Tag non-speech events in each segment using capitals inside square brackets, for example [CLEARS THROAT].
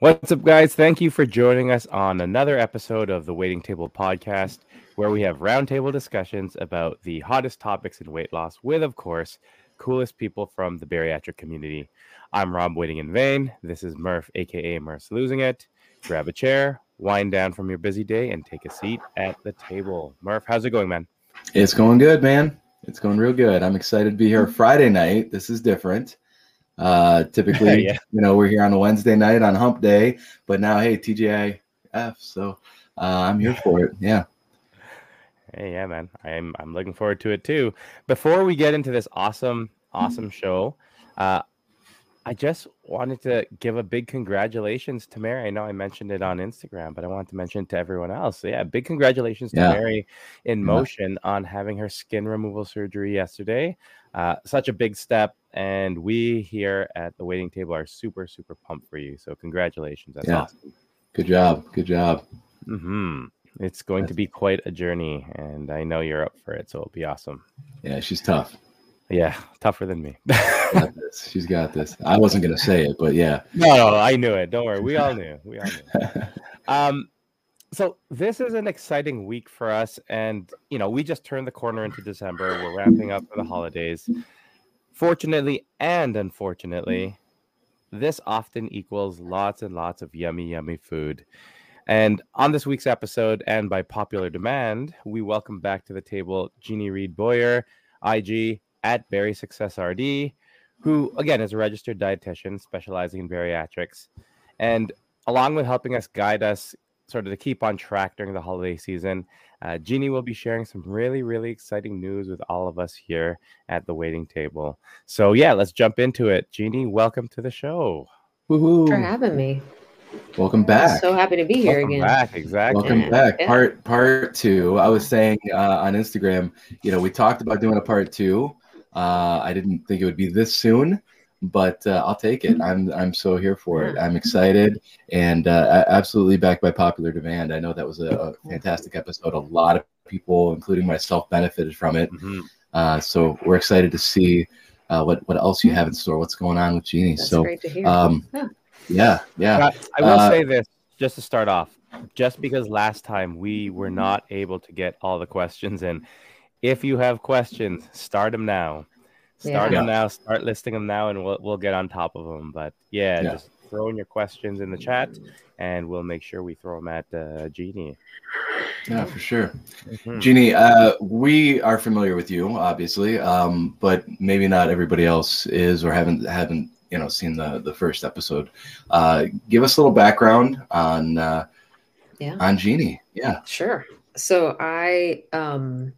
What's up, guys? Thank you for joining us on another episode of the Weighting Table Podcast, where we have roundtable discussions about the hottest topics in weight loss with, of course, coolest people from the bariatric community. I'm Rob Waiting in Vain. This is Murph, aka Murph's Losing It. Grab a chair, wind down from your busy day, and take a seat at the table. Murph, how's it going, man? It's going good, man. It's going real good. I'm excited to be here Friday night. This is different. Uh, [LAUGHS] typically, yeah. you know, we're here on a Wednesday night on Hump Day, but now, hey, TGIF. So uh, I'm here for it. Yeah. Hey, yeah, man. I'm I'm looking forward to it too. Before we get into this awesome, awesome show, uh, I just wanted to give a big congratulations to Mary. I know I mentioned it on Instagram, but I want to mention it to everyone else. So yeah, big congratulations to. Mary in motion on having her skin removal surgery yesterday. Uh, such a big step, and we here at the weighting table are super, super pumped for you. So congratulations. That's yeah. awesome. Good job. Good job. Mm-hmm. It's going That's... to be quite a journey, and I know you're up for it. So it'll be awesome. Yeah, she's tough. Yeah, tougher than me. got She's got this. I wasn't gonna say it, but yeah. No, no, I knew it. Don't worry. We all knew. We all knew. [LAUGHS] um, so this is an exciting week for us, and you know, we just turned the corner into December. We're ramping up for the holidays. Fortunately and unfortunately, mm. this often equals lots and lots of yummy, yummy food. And on this week's episode, and by popular demand, we welcome back to the table Jeannie Reed Boyer, IG, at Bari Success RD, who again is a registered dietitian specializing in bariatrics. And along with helping us guide us sort of to keep on track during the holiday season, uh, Jeannie will be sharing some really, really exciting news with all of us here at the weighting table. So, yeah, let's jump into it. Jeannie, welcome to the show. Woo-hoo. For having me. Welcome back. so happy to be here Welcome again. Back, exactly. Welcome back. Yeah. Part part two. I was saying uh, on Instagram, you know, we talked about doing a part two. Uh, I didn't think it would be this soon, but uh, I'll take it. I'm I'm so here for it. I'm excited and uh, absolutely backed by popular demand. I know that was a, a, fantastic episode. A lot of people, including myself, benefited from it. Mm-hmm. Uh, so we're excited to see uh, what what else you have in store. What's going on with Jeannie? That's so great to hear. Um, yeah, yeah. I will uh, say this just to start off. Just because last time we were not able to get all the questions in, if you have questions, start them now. Start yeah. them now. Start listing them now, and we'll we'll get on top of them. But yeah, yeah. just throw in your questions in the chat, and we'll make sure we throw them at uh, Jeannie. Yeah, for sure. Mm-hmm. Jeannie, uh, we are familiar with you, obviously, um, but maybe not everybody else is or haven't haven't you know seen the the first episode. Uh, give us a little background on uh, yeah. on Jeannie. Yeah, sure. So I um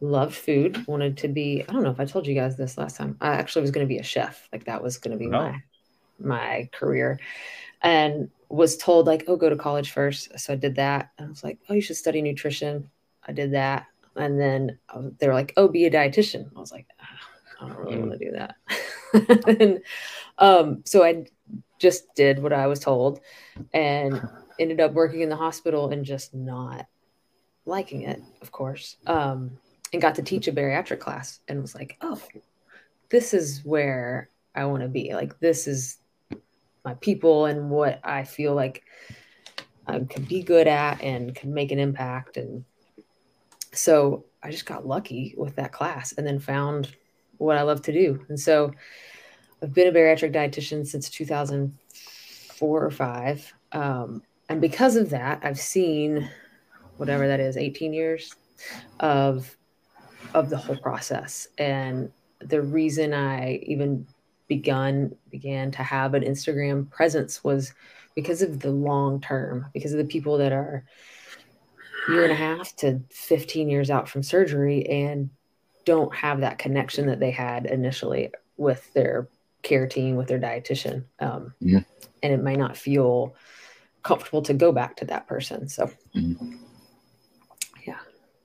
loved food, wanted to be, I don't know if I told you guys this last time. I actually was going to be a chef. Like that was going to be no. my my career. And was told like, "Oh, go to college first. So I did that. And I was like, "Oh, you should study nutrition." I did that. And then they were like, "Oh, be a dietitian." I was like, ah, "I don't really mm. want to do that." [LAUGHS] and um, so I just did what I was told and ended up working in the hospital and just not liking it, of course, um, and got to teach a bariatric class and was like, oh, this is where I want to be. Like, this is my people and what I feel like I can be good at and can make an impact. And so I just got lucky with that class and then found what I love to do. And so I've been a bariatric dietitian since 2004 or five. Um, and because of that, I've seen whatever that is 18 years of of the whole process and the reason i even begun began to have an instagram presence was because of the long term because of the people that are year and a half to 15 years out from surgery and don't have that connection that they had initially with their care team with their dietitian um, yeah. and it may not feel comfortable to go back to that person so mm-hmm.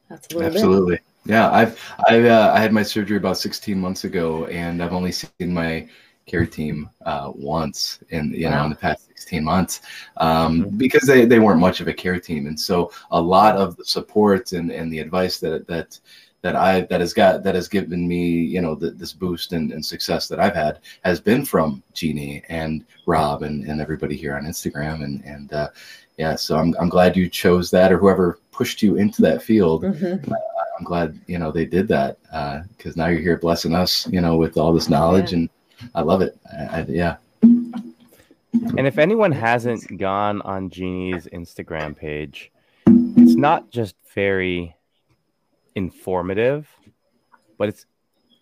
That's a little Absolutely. Bit. Yeah, I've I uh, I had my surgery about 16 months ago, and I've only seen my care team uh, once in you wow. know in the past 16 months um, mm-hmm. because they, they weren't much of a care team, and so a lot of the support and, and the advice that that that I that has got that has given me you know the, this boost and, and success that I've had has been from Jeannie and Rob and, and everybody here on Instagram and and uh, yeah so I'm I'm glad you chose that or whoever pushed you into that field. Mm-hmm. Uh, I'm glad you know they did that because uh, now you're here blessing us you know with all this knowledge yeah. and I love it. I, I, yeah. And if anyone hasn't gone on Jeannie's Instagram page, it's not just very informative, but it's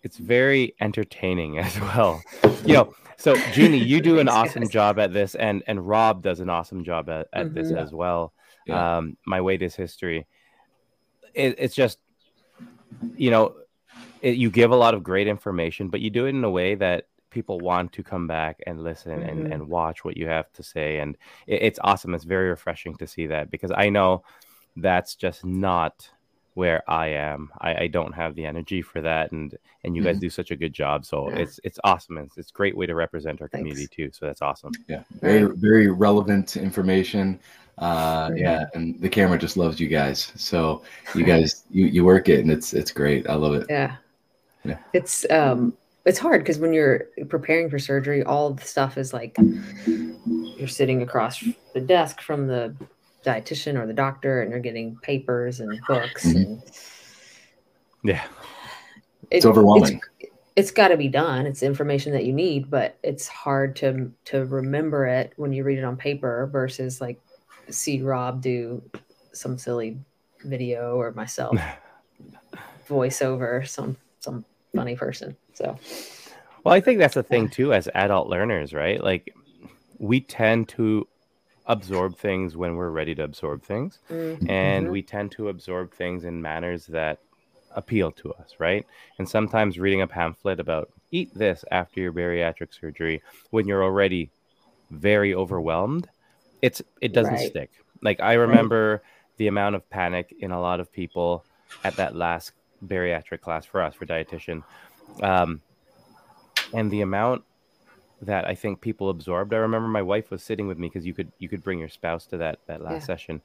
it's very entertaining [LAUGHS] as well. You know, so [LAUGHS] Jeannie, you do an awesome job at this, and and Rob does an awesome job at, at mm-hmm. this as well. Yeah. Um, my weight is history. It, it's just, you know, it, you give a lot of great information, but you do it in a way that people want to come back and listen mm-hmm. and, and watch what you have to say. And it, it's awesome. It's very refreshing to see that because I know that's just not where I am. I, I don't have the energy for that, and and you mm-hmm. guys do such a good job. So yeah. it's it's awesome. It's it's a great way to represent our Thanks. community too. So that's awesome. Yeah, very very relevant information. Uh, yeah, and the camera just loves you guys. So you guys you you work it, and it's it's great. I love it. Yeah, yeah. It's um it's hard because when you're preparing for surgery, all the stuff is like you're sitting across the desk from the dietitian or the doctor, and you're getting papers and books mm-hmm. and yeah, it's it, overwhelming. it's, it's got to be done. It's information that you need, but it's hard to to remember it when you read it on paper versus like see Rob do some silly video or myself [LAUGHS] voiceover some some funny person. So, well, I think that's the thing too, as adult learners, right? Like, we tend to absorb things when we're ready to absorb things, mm-hmm. and we tend to absorb things in manners that appeal to us, right? And sometimes reading a pamphlet about eat this after your bariatric surgery when you're already very overwhelmed, it's it doesn't right. stick. Like I remember the amount of panic in a lot of people at that last bariatric class for us for dietitian um, and the amount that I think people absorbed. I remember my wife was sitting with me because you could you could bring your spouse to that that last yeah. session,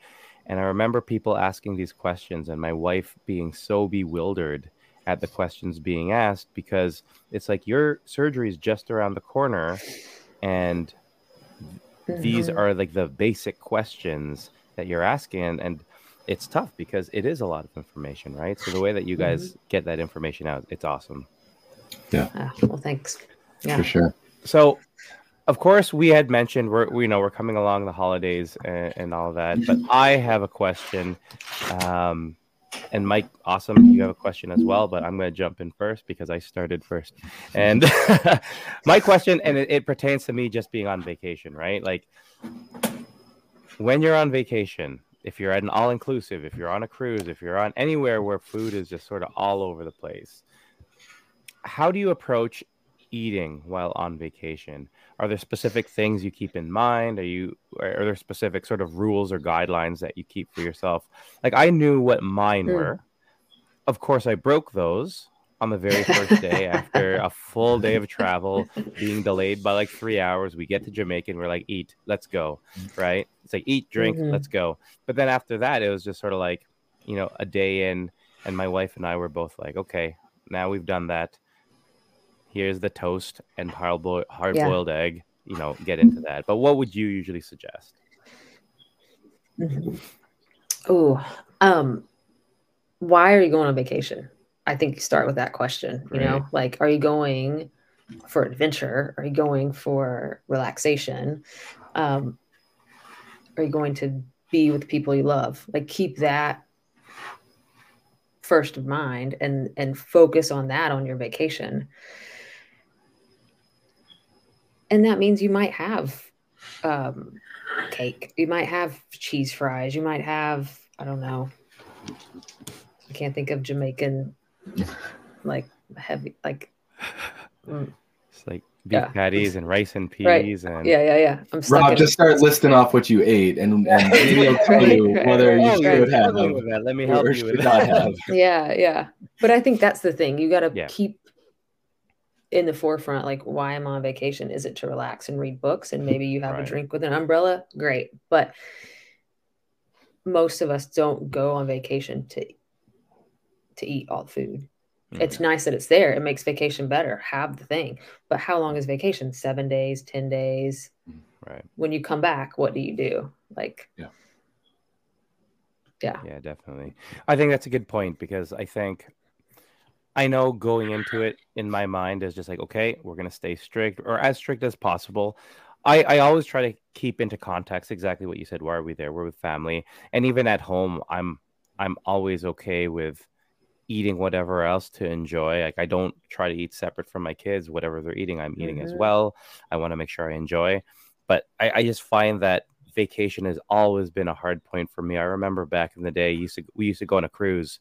and I remember people asking these questions, and my wife being so bewildered at the questions being asked because it's like your surgery is just around the corner, and mm-hmm. these are like the basic questions that you're asking, and, and it's tough because it is a lot of information, right? So the way that you guys mm-hmm. get that information out, it's awesome. Yeah. Uh, well, thanks. Yeah. For sure. So, of course, we had mentioned we're we, you know we're coming along the holidays and, and all of that, but I have a question. Um, and Mike, awesome, you have a question as well, but I'm going to jump in first because I started first. And [LAUGHS] my question, and it, it pertains to me just being on vacation, right? Like when you're on vacation, if you're at an all inclusive, if you're on a cruise, if you're on anywhere where food is just sort of all over the place, how do you approach eating while on vacation? Are there specific things you keep in mind? Are you are there specific sort of rules or guidelines that you keep for yourself? Like I knew what mine mm. were. Of course, I broke those on the very first day after a full day of travel, being delayed by like three hours. We get to Jamaica and we're like, eat, let's go. Right? It's like eat, drink, mm-hmm. let's go. But then after that, it was just sort of like, you know, a day in, and my wife and I were both like, okay, now we've done that here's the toast and hard boiled yeah. egg. You know, get into that. But what would you usually suggest? Mm-hmm. Oh, um, why are you going on vacation? I think you start with that question. You right. know, like, are you going for adventure? Are you going for relaxation? Um, are you going to be with people you love? Like, keep that first of mind and and focus on that on your vacation and that means you might have um, cake you might have cheese fries you might have i don't know i can't think of jamaican [LAUGHS] like heavy like mm. it's like beef yeah. patties and rice and peas right. and yeah yeah yeah i'm rob just start listing off what you ate and, and [LAUGHS] we'll tell right, you right, whether you should have them. let me help [LAUGHS] you with that yeah yeah but i think that's the thing you got to yeah. keep in the forefront like why i'm on vacation is it to relax and read books and maybe you have right. a drink with an umbrella great but most of us don't go on vacation to to eat all the food. Mm-hmm. It's nice that it's there. It makes vacation better. Have the thing. But how long is vacation? Seven days, 10 days. Right. When you come back, what do you do? Like, yeah. Yeah. Yeah, definitely. I think that's a good point because I think I know going into it in my mind is just like, okay, we're going to stay strict or as strict as possible. I, I always try to keep into context exactly what you said. Why are we there? We're with family, and even at home, I'm I'm always okay with eating whatever else to enjoy. Like I don't try to eat separate from my kids. Whatever they're eating, I'm eating mm-hmm. as well. I want to make sure I enjoy. But I, I just find that vacation has always been a hard point for me. I remember back in the day, used to we used to go on a cruise,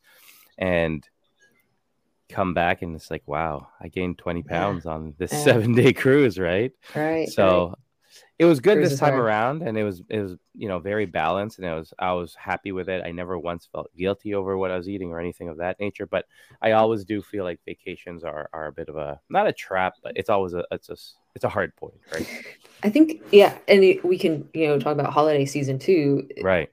and come back and it's like wow i gained 20 pounds yeah. on this yeah. seven day [LAUGHS] cruise right? Right so right. it was good this time around and it was it was you know very balanced and it was i was happy with it. I never once felt guilty over what i was eating or anything of that nature but i always do feel like vacations are are a bit of a not a trap but it's always a it's a it's a hard point right? I think yeah and we can you know talk about holiday season too. Right.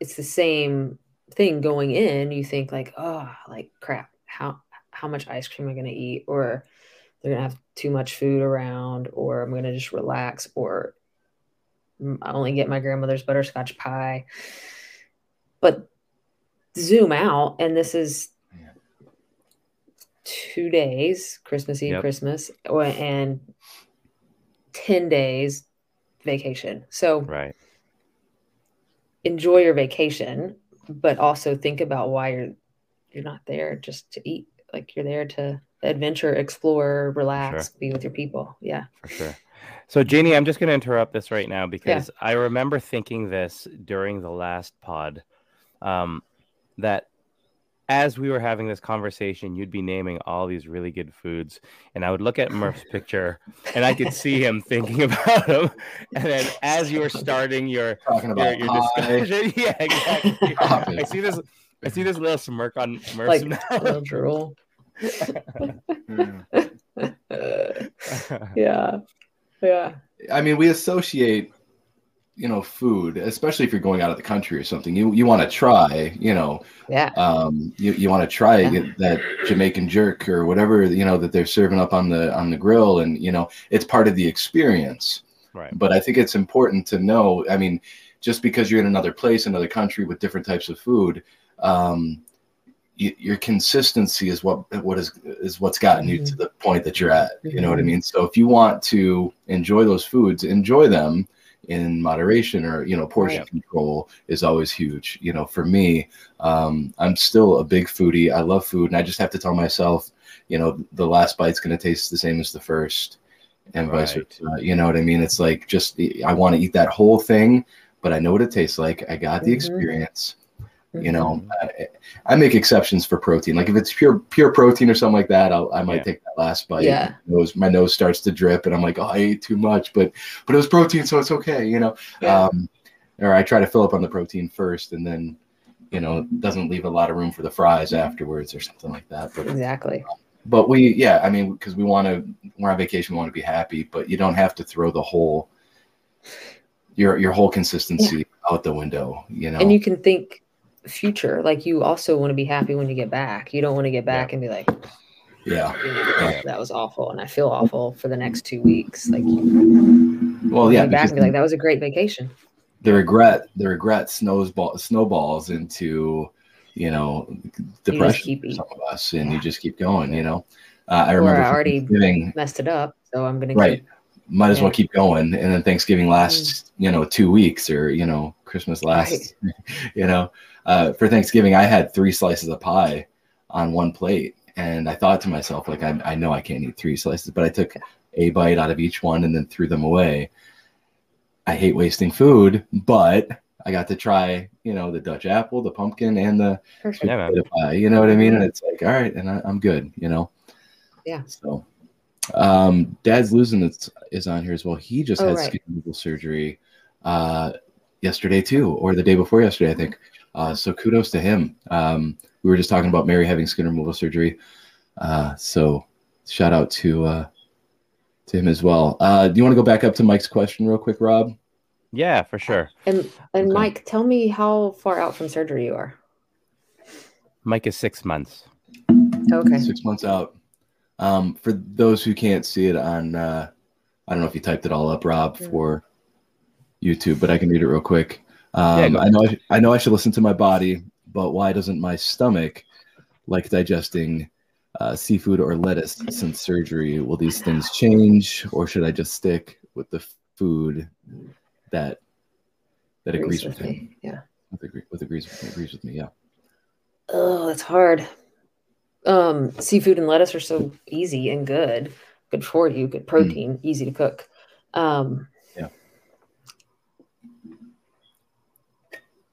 It's the same thing going in you think like oh like crap how how much ice cream I'm to eat or they're going to have too much food around or I'm going to just relax or I only get my grandmother's butterscotch pie. But zoom out and this is two days, Christmas Eve, yep. Christmas, and 10 days vacation. So right. enjoy your vacation, but also think about why you're you're not there just to eat. Like you're there to adventure, explore, relax, sure. be with your people. Yeah. For sure. So, Jeannie, I'm just going to interrupt this right now because yeah. I remember thinking this during the last pod um, that as we were having this conversation, you'd be naming all these really good foods. And I would look at Murph's [LAUGHS] picture and I could see him thinking [LAUGHS] about them. And then as you were starting your, Talking about your, your discussion, [LAUGHS] yeah, exactly. I see this. I see this little smirk on Murph's like, mouth. [LAUGHS] drool. [LAUGHS] yeah. Yeah. I mean, we associate, you know, food, especially if you're going out of the country or something. You you want to try, you know, yeah. Um, you, you want to try yeah. that Jamaican jerk or whatever you know that they're serving up on the on the grill, and you know, it's part of the experience. Right. But I think it's important to know. I mean, just because you're in another place, another country with different types of food, um, your consistency is what what is is what's gotten you mm-hmm. to the point that you're at. You know what I mm-hmm. mean? So if you want to enjoy those foods, enjoy them in moderation or you know portion right. control is always huge you know for me um, i'm still a big foodie i love food and i just have to tell myself you know the last bite's going to taste the same as the first and right. vice versa you know what i mean it's like just i want to eat that whole thing but i know what it tastes like i got the mm-hmm. experience you know, mm-hmm. I, make exceptions for protein. Like if it's pure pure protein or something like that, I'll, I might yeah. take that last bite. Yeah. My nose, my nose starts to drip, and I'm like, oh, I ate too much, but but it was protein, so it's okay. You know, yeah. um, or I try to fill up on the protein first, and then you know, doesn't leave a lot of room for the fries afterwards or something like that. But exactly. but we, yeah, I mean, because we want to, we're on vacation, we want to be happy, but you don't have to throw the whole your your whole consistency yeah. out the window. You know, and you can think future. Like you also want to be happy when you get back. You don't want to get back yeah. and be like, yeah. that was awful, and I feel awful for the next two weeks. Like, well, yeah, back and be like, that was a great vacation. The regret, the regret snowball snowballs into, you know, depression for some of us, and yeah. you just keep going. You know, uh, I remember I already messed it up, so I'm gonna right. Keep, Might as yeah. well keep going, and then Thanksgiving lasts, mm. you know, two weeks, or you know, Christmas lasts, right. [LAUGHS] you know uh, for Thanksgiving, I had three slices of pie on one plate. And I thought to myself, like, I, I know I can't eat three slices, but I took a bite out of each one and then threw them away. I hate wasting food, but I got to try, you know, the Dutch apple, the pumpkin, and the pie. You know what I mean? And it's like, all right, and I, am good. You know. Yeah. So, um, Dad's losing it is on here as well. He just oh, had right. skin removal surgery uh, yesterday too, or the day before yesterday, I think. Uh, so kudos to him. Um, we were just talking about Mary having skin removal surgery. Uh, so shout out to uh, to him as well. Uh, do you want to go back up to Mike's question real quick, Rob? Yeah, for sure. And and okay. Mike, tell me how far out from surgery you are. Mike is six months. Okay. Six months out. Um, for those who can't see it on, uh, I don't know if you typed it all up, Rob, Mm. for YouTube, but I can read it real quick. Um, go I know I, I know I should listen to my body, but why doesn't my stomach like digesting uh, seafood or lettuce since surgery? Will these things change, or should I just stick with the food that that agrees, with, him? me. Yeah. With, agree, with agrees with agrees with me? Yeah. Oh, that's hard. Um, seafood and lettuce are so easy and good, good for you, good protein, easy to cook. Um, Yeah.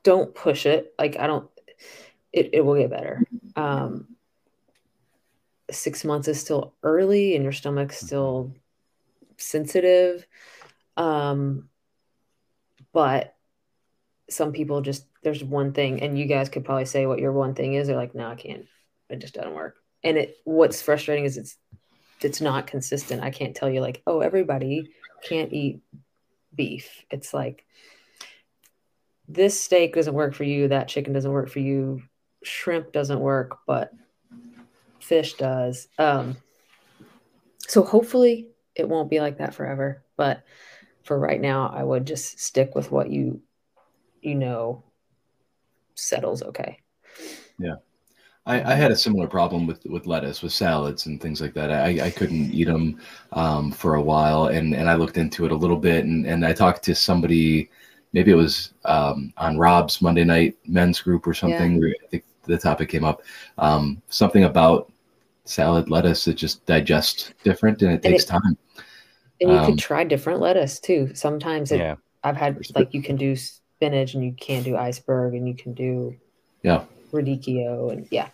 Don't push it. Like I don't. It it will get better. Um, six months is still early, and your stomach's still sensitive. Um, but some people just there's one thing, and you guys could probably say what your one thing is. They're like, no, I can't. It just doesn't work. And it what's frustrating is it's it's not consistent. I can't tell you like, oh, everybody can't eat beef. It's like this steak doesn't work for you, that chicken doesn't work for you, shrimp doesn't work, but fish does. Um so hopefully it won't be like that forever, but for right now I would just stick with what you you know settles okay. Yeah. I, I had a similar problem with with lettuce, with salads and things like that. I, I couldn't eat them um, for a while, and, and I looked into it a little bit, and, and I talked to somebody, maybe it was um, on Rob's Monday night men's group or something. Where I think the topic came up, um, something about salad lettuce that just digests different, and it And takes it- time. And you Um, could try different lettuce too. Sometimes it, Yeah. I've had like you can do spinach and you can do iceberg and you can do Yeah, radicchio and yeah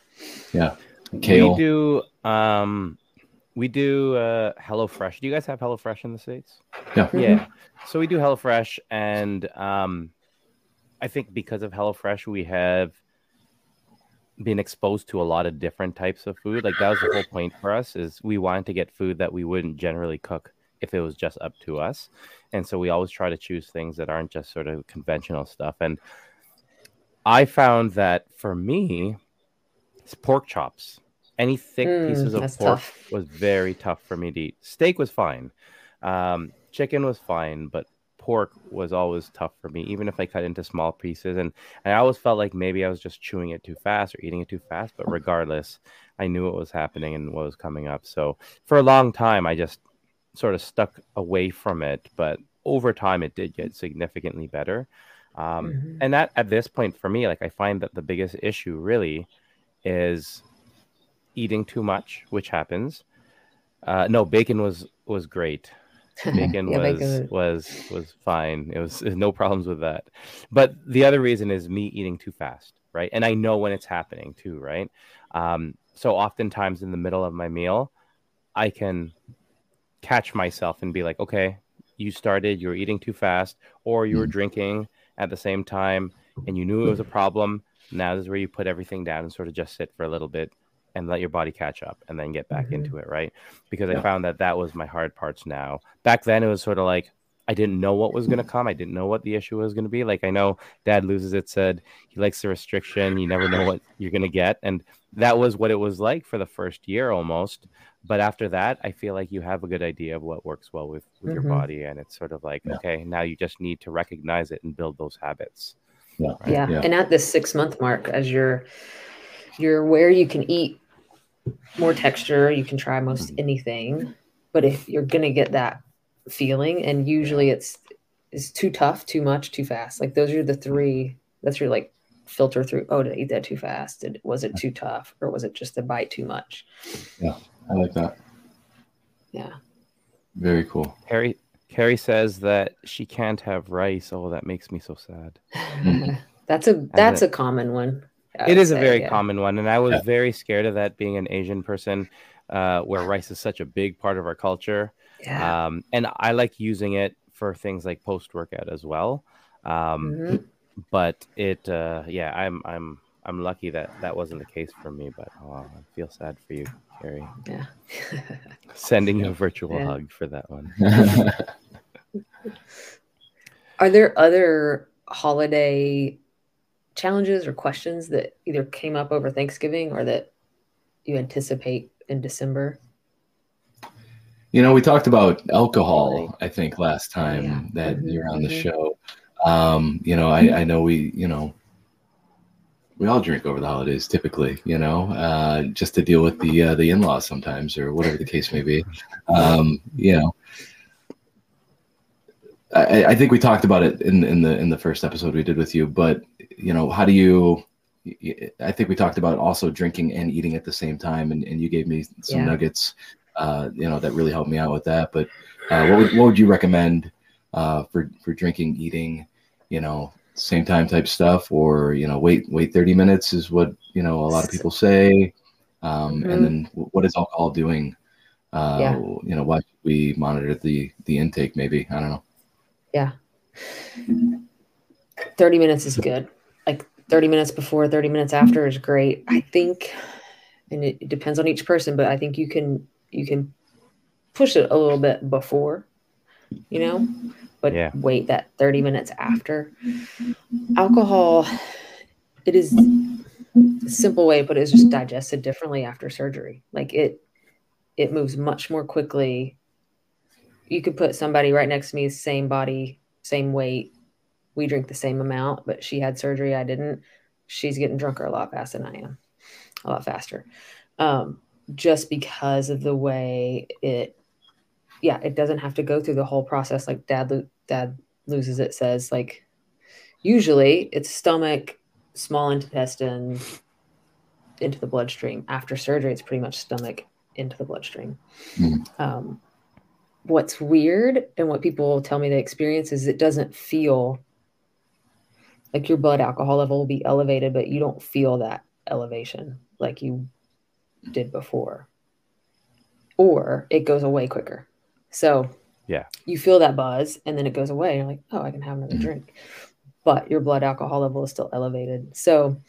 yeah. kale. We do um we do uh HelloFresh. Do you guys have HelloFresh in the States? Yeah. Yeah. So we do HelloFresh and um I think because of HelloFresh we have been exposed to a lot of different types of food. Like that was the whole point for us is we wanted to get food that we wouldn't generally cook if it was just up to us. And so we always try to choose things that aren't just sort of conventional stuff. And I found that for me, it's pork chops. Any thick Mm, pieces of pork tough. was very tough for me to eat. Steak was fine. Um, chicken was fine, but pork was always tough for me, even if I cut into small pieces. And, and I always felt like maybe I was just chewing it too fast or eating it too fast. But regardless, I knew what was happening and what was coming up. So for a long time, I just sort of stuck away from it. But over time, it did get significantly better. Um, Mhm. and that at this point for me like i find that the biggest issue really is eating too much which happens. Uh no bacon was was great. [LAUGHS] Bacon Yeah, was bacon- was was fine. It was there's [LAUGHS] no problems with that. But the other reason is me eating too fast right? And i know when it's happening too right? Um so oftentimes in the middle of my meal i can catch myself and be like okay you started you were eating too fast or you were drinking at the same time and you knew it was a problem. Now this is where you put everything down and sort of just sit for a little bit and let your body catch up and then get back Mhm. into it right because i found that that was my hard parts now back then it was sort of like i didn't know what was going to come i didn't know what the issue was going to be like i know dad loses it said he likes the restriction you never know what you're going to get and that was what it was like for the first year almost but after that i feel like you have a good idea of what works well with, with your Mhm. body and it's sort of like Yeah. okay now you just need to recognize it and build those habits Yeah. right? yeah. Yeah. And at this six month mark, as you're you're where you can eat more texture, you can try most anything. But if you're gonna get that feeling, and usually it's it's too tough, too much, too fast. Like those are the three. That's your like filter through. Oh, did I eat that too fast? Did was it too tough, or was it just a bite too much? Yeah, I like that. Yeah. Very cool. Harry Carrie says that she can't have rice. Oh, that makes me so sad. [LAUGHS] That's a that's a common one. I it would is a very yeah. common one, and I was Yeah. very scared of that being an Asian person, uh, where rice is such a big part of our culture. Yeah. Um, and I like using it for things like post workout as well. Um, Mhm. But it, uh, yeah, I'm I'm I'm lucky that that wasn't the case for me. But oh, I feel sad for you, Carrie. Yeah. [LAUGHS] Sending you a virtual Yeah. hug for that one. [LAUGHS] Are there other holiday challenges or questions that either came up over Thanksgiving or that you anticipate in December? You know, we talked about alcohol, I think, last time yeah. that mm-hmm. you're on the mm-hmm. show. Um, you know, I, I know we, you know, we all drink over the holidays typically, you know, uh, just to deal with the uh, the in laws sometimes or whatever the case may be. Um, you know, I, I, think we talked about it in in the in the first episode we did with you, but you know, how do you? I think we talked about also drinking and eating at the same time, and, and you gave me some yeah. nuggets, uh, you know, that really helped me out with that. But uh, what would what would you recommend uh, for for drinking, eating, you know, same time type stuff, or you know, wait wait thirty minutes is what you know a lot of people say, um, mm-hmm. and then what is alcohol doing? Uh, yeah. You know, why should we monitor the the intake? Maybe I don't know. Yeah. 30 minutes is good. Like 30 minutes before, 30 minutes after is great. I think, and it, it depends on each person, but I think you can, you can push it a little bit before, you know, but yeah. wait that 30 minutes after. Alcohol, it is a simple way, but it's just digested differently after surgery. Like it, it moves much more quickly you could put somebody right next to me, same body, same weight. We drink the same amount, but she had surgery. I didn't. She's getting drunker a lot faster than I am, a lot faster. Um, just because of the way it, yeah, it doesn't have to go through the whole process like dad, lo- dad loses it says like usually it's stomach, small intestine into the bloodstream. After surgery, it's pretty much stomach into the bloodstream. Mm. Um, what's weird and what people tell me they experience is it doesn't feel like your blood alcohol level will be elevated, but you don't feel that elevation like you did before. Or it goes away quicker. So yeah, you feel that buzz and then it goes away. You're like, oh, I can have another mm-hmm. drink. But your blood alcohol level is still elevated. So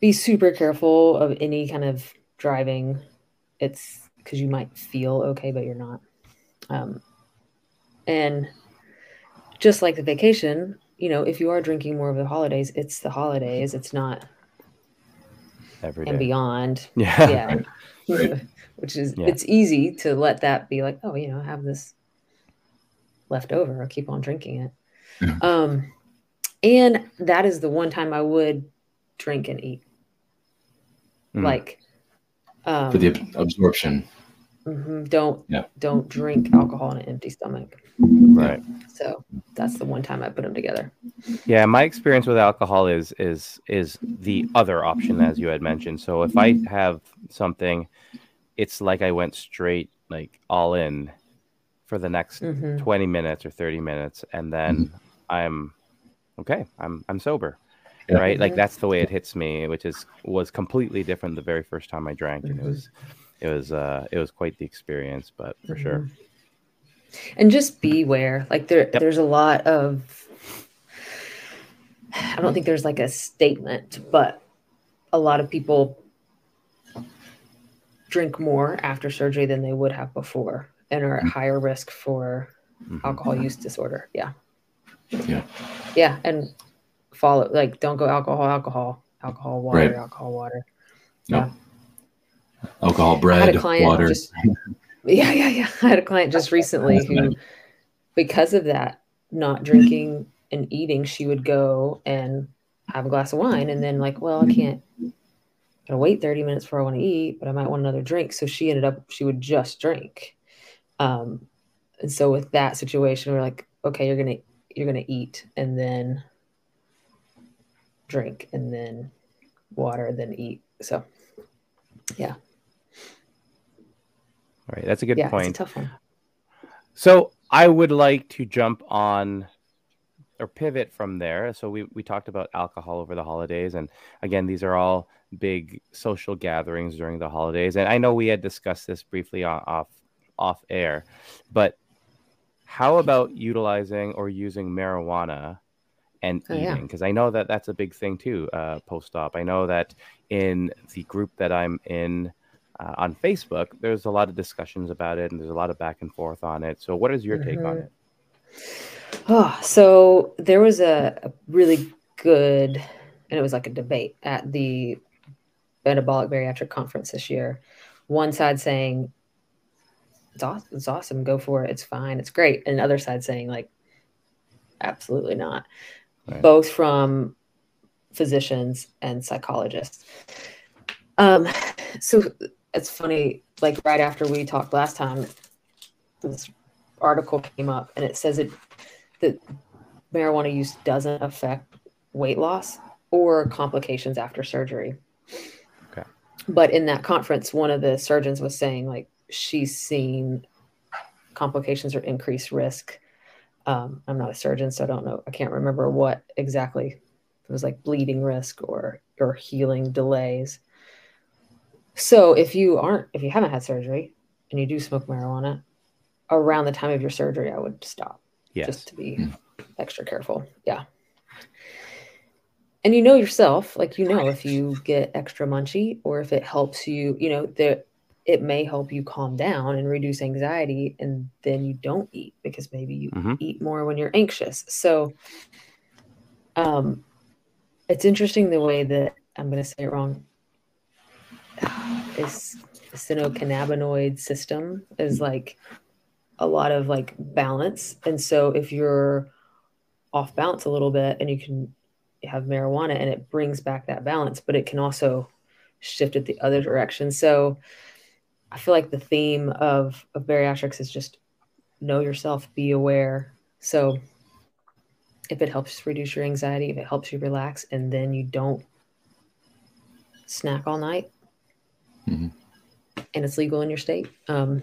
be super careful of any kind of driving. It's because you might feel okay, but you're not. Um, and just like the vacation, you know, if you are drinking more of the holidays, it's the holidays. It's not every day. and beyond. Yeah. Yeah. [LAUGHS] [LAUGHS] Which is yeah. it's easy to let that be like, oh, you know, I have this left over. I'll keep on drinking it. Yeah. Um, and that is the one time I would drink and eat. Mm. Like um, for the absorption. Mm-hmm. Don't yeah. don't drink alcohol on an empty stomach. Right. So that's the one time I put them together. Yeah, my experience with alcohol is is is the other option as you had mentioned. So if I have something, it's like I went straight like all in for the next mm-hmm. 20 minutes or 30 minutes and then mm-hmm. I'm okay, I'm I'm sober. Yeah. Right? Like mm-hmm. that's the way it hits me, which is was completely different the very first time I drank. And it mm-hmm. was it was uh it was quite the experience but for mm-hmm. sure and just beware like there yep. there's a lot of i don't think there's like a statement but a lot of people drink more after surgery than they would have before and are at mm-hmm. higher risk for mm-hmm. alcohol use disorder yeah yeah yeah and follow like don't go alcohol alcohol alcohol water right. alcohol water no. yeah alcohol, bread, water. Just, [LAUGHS] yeah, yeah, yeah. I had a client just [LAUGHS] recently who, because of that, not drinking and eating, she would go and have a glass of wine and then like, well, I can't gotta wait 30 minutes before I want to eat, but I might want another drink. So she ended up she would just drink. Um, and so with that situation, we're like, okay, you're gonna you're gonna eat and then drink and then water, then eat. So yeah. All right, that's a good yeah, point. tough one. So I would like to jump on or pivot from there. So we, we talked about alcohol over the holidays. And again, these are all big social gatherings during the holidays. And I know we had discussed this briefly off off air, but how about utilizing or using marijuana and oh, eating? Because yeah. I know that that's a big thing too, uh, post op. I know that in the group that I'm in, uh, on Facebook, there's a lot of discussions about it and there's a lot of back and forth on it. So, what is your mm-hmm. take on mm-hmm. it? Oh, so there was a, a, really good, and it was like a debate at the metabolic bariatric conference this year. One side saying it's awesome, it's awesome, go for it, it's fine, it's great, and other side saying like absolutely not. Right. Both from physicians and psychologists. Um, so it's funny, like right after we talked last time, this article came up and it says it that marijuana use doesn't affect weight loss or complications after surgery. Okay. But in that conference, one of the surgeons was saying like she's seen complications or increased risk. Um, I'm not a surgeon, so I don't know. I can't remember what exactly it was like bleeding risk or or healing delays. So if you aren't if you haven't had surgery and you do smoke marijuana around the time of your surgery, I would stop. Yes. Just to be mm. extra careful. Yeah. And you know yourself, like you know if you get extra munchy or if it helps you, you know, that it may help you calm down and reduce anxiety and then you don't eat because maybe you mm-hmm. eat more when you're anxious. So um it's interesting the way that I'm going to say it wrong. Is cannabinoid system is like a lot of like balance, and so if you're off balance a little bit, and you can have marijuana, and it brings back that balance, but it can also shift it the other direction. So I feel like the theme of of bariatrics is just know yourself, be aware. So if it helps reduce your anxiety, if it helps you relax, and then you don't snack all night, mm-hmm. and it's legal in your state, um,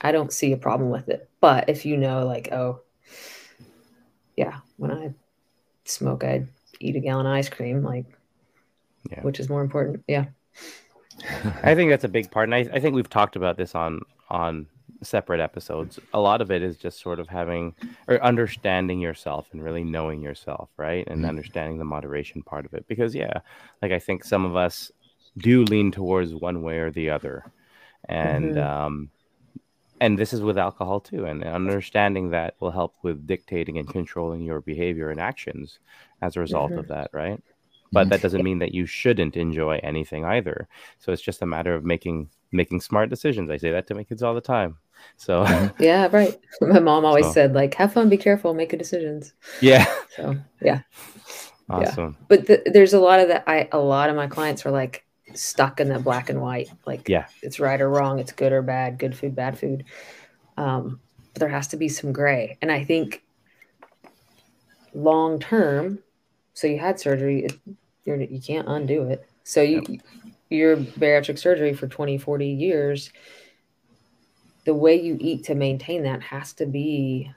I don't see a problem with it. But if you know, like, oh, yeah, when I smoke, I eat a gallon of ice cream, like, yeah. which is more important. Yeah. [LAUGHS] I think that's a big part, and I, I think we've talked about this on on separate episodes. A lot of it is just sort of having or understanding yourself and really knowing yourself, right? And mm-hmm. understanding the moderation part of it. Because yeah, like I think some of us do lean towards one way or the other. And mm-hmm. um and this is with alcohol too and understanding that will help with dictating and controlling your behavior and actions as a result mm-hmm. of that right but that doesn't mean that you shouldn't enjoy anything either so it's just a matter of making making smart decisions i say that to my kids all the time so [LAUGHS] yeah, right. [LAUGHS] My mom always so. said like, "Have fun, be careful, make good decisions." Yeah. So yeah. Awesome. Yeah. But the, there's a lot of that. I a lot of my clients are like stuck in that black and white. Like, yeah, it's right or wrong, it's good or bad, good food, bad food. Um, but there has to be some gray, and I think long term. So you had surgery. It, you're, you can't undo it. So you. Yep. Your bariatric surgery for 20, 40 years, the way you eat to maintain that has to be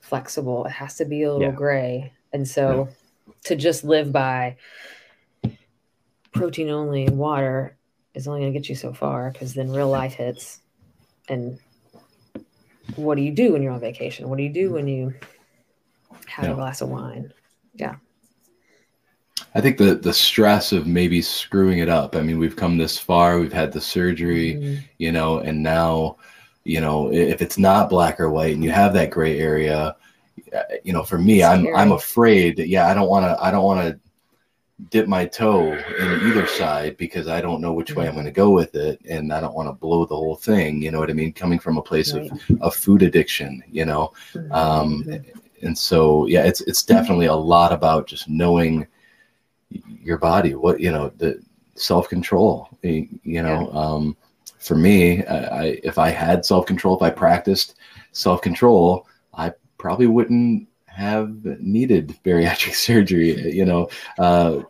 flexible. It has to be a little yeah. gray. And so yeah. to just live by protein only and water is only going to get you so far because then real life hits. And what do you do when you're on vacation? What do you do when you have yeah. a glass of wine? Yeah. I think the the stress of maybe screwing it up. I mean, we've come this far. We've had the surgery, mm-hmm. you know, and now you know if it's not black or white and you have that gray area uh, you know for me i'm i'm afraid that yeah i don't want to i don't want to dip my toe in either side because i don't know which way i'm mm-hmm. going to go with it and i don't want to blow the whole thing you know what i mean? Coming from a place right. of, of food addiction you know? Um and so yeah it's it's definitely a lot about just knowing your body what you know the self-control you know? Um for me, I, if I had self control, if I practiced self control, I probably wouldn't have needed bariatric [LAUGHS] surgery, you know. Uh,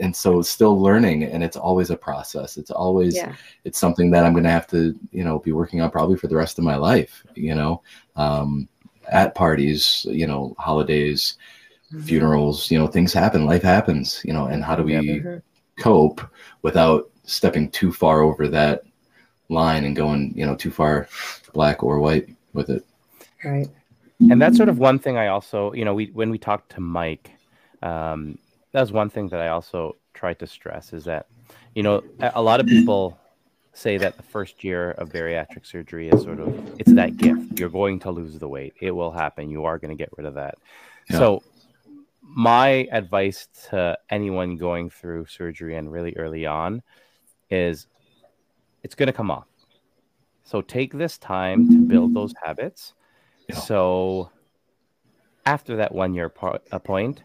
and so still learning and it's always a process it's always yeah. it's something that i'm going to have to you know be working on probably for the rest of my life you know um, at parties you know holidays mm-hmm. funerals you know things happen life happens you know and how do we mm-hmm. cope without stepping too far over that line and going, you know, too far black or white with it. Right. And that's sort of one thing I also, you know, we when we talked to Mike, um, that was one thing that I also tried to stress is that, you know, a lot of people say that the first year of bariatric surgery is sort of it's that gift. You're going to lose the weight. It will happen. You are going to get rid of that. Yeah. So my advice to anyone going through surgery and really early on is it's going to come off. So take this time to build those habits. Yeah. So after that one year po- point,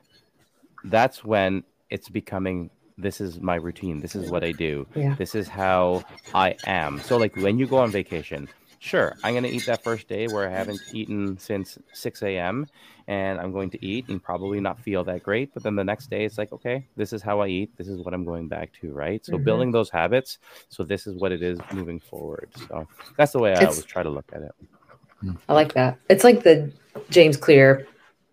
that's when it's becoming this is my routine. This is what I do. Yeah. This is how I am. So like when you go on vacation, sure, I'm going to eat that first day where I haven't eaten since 6 a.m. and I'm going to eat and probably not feel that great. But then the next day, it's like, okay, this is how I eat. This is what I'm going back to, right? So mm-hmm. building those habits. So this is what it is moving forward. So that's the way I always try to look at it. I like that. It's like the James Clear,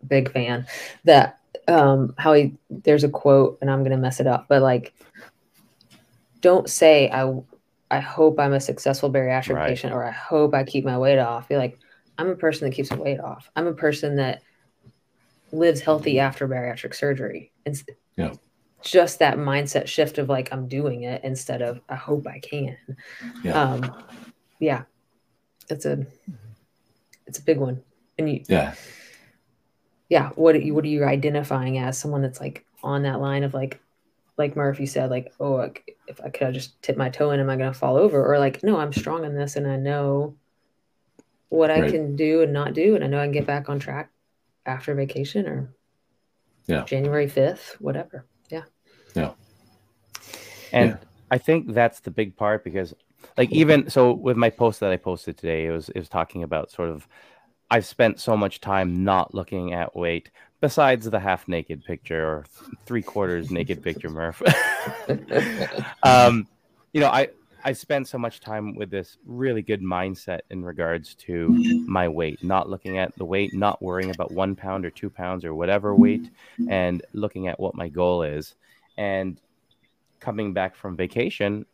big fan, that um how he there's a quote and I'm gonna mess it up, but like don't say I I hope I'm a successful bariatric right. patient or I hope I keep my weight off. Be like, I'm a person that keeps the weight off. I'm a person that lives healthy after bariatric surgery. It's yeah. just that mindset shift of like I'm doing it instead of I hope I can. Yeah. Um, yeah. It's a it's a big one. And you Yeah. Yeah. What are you what are you identifying as someone that's like on that line of like like Murphy said, like, oh, if I could I just tip my toe in, am I going to fall over? Or like, no, I'm strong in this and I know what I can do and not do. And I know I can get back on track after vacation or yeah, January 5th, whatever. Yeah. Yeah. And yeah. I think that's the big part because like even so with my post that I posted today, it was, it was talking about sort of, I've spent so much time not looking at weight besides the half naked picture or three quarters naked picture, Murph. [LAUGHS] um, you know, I I spent so much time with this really good mindset in regards to my weight, not looking at the weight, not worrying about one pound or two pounds or whatever weight, and looking at what my goal is. And coming back from vacation,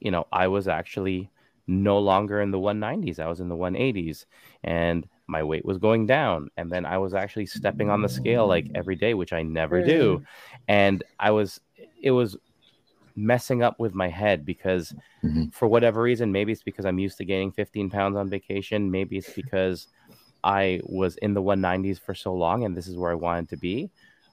you know, I was actually no longer in the 190s. I was in the 180s. And my weight was going down and then i was actually stepping on the scale like every day which i never do and i was it was messing up with my head because mm-hmm. for whatever reason maybe it's because i'm used to gaining 15 pounds on vacation maybe it's because i was in the 190s for so long and this is where i wanted to be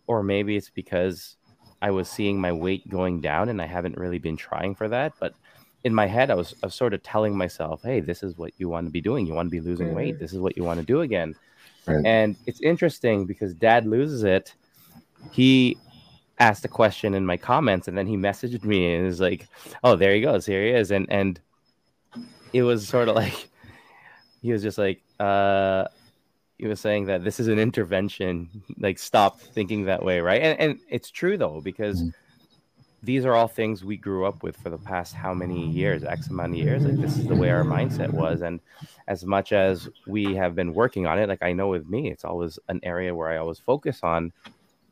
or maybe it's because i was seeing my weight going down and i haven't really been trying for that but in my head, I was, I was sort of telling myself, hey, this is what you want to be doing. You want to be losing weight. Mm-hmm. This is what you want to do again. Right. And it's interesting because dad loses it. He asked a question in my comments and then he messaged me and was like, oh, there he goes. Here he is. And, and it was sort of [LAUGHS] like, he was just like, uh, he was saying that this is an intervention. Like, stop thinking that way. Right. And, and it's true though, because mm-hmm these are all things we grew up with for the past how many years, X amount of years. Like this is the way our mindset was. And as much as we have been working on it, like I know with me, it's always an area where I always focus on.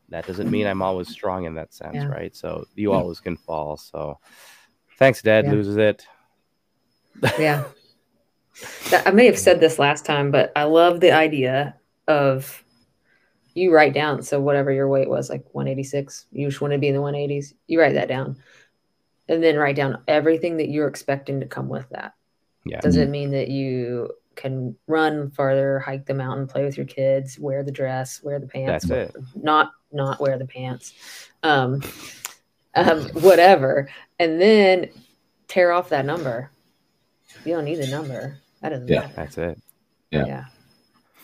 That doesn't mean I'm always strong in that sense, yeah. right? So you yeah. always can fall. So thanks, Dad. Yeah. Loses it. [LAUGHS] yeah. I may have said this last time, but I love the idea of you write down so whatever your weight was like 186 you just want to be in the 180s you write that down. And then write down everything that you're expecting to come with that. Yeah. Does it mean that you can run farther hike the mountain play with your kids wear the dress wear the pants? That's it. not not wear the pants. Um, um whatever. And then tear off that number. You don't need the number. That doesn't yeah matter. that's it. Yeah. Yeah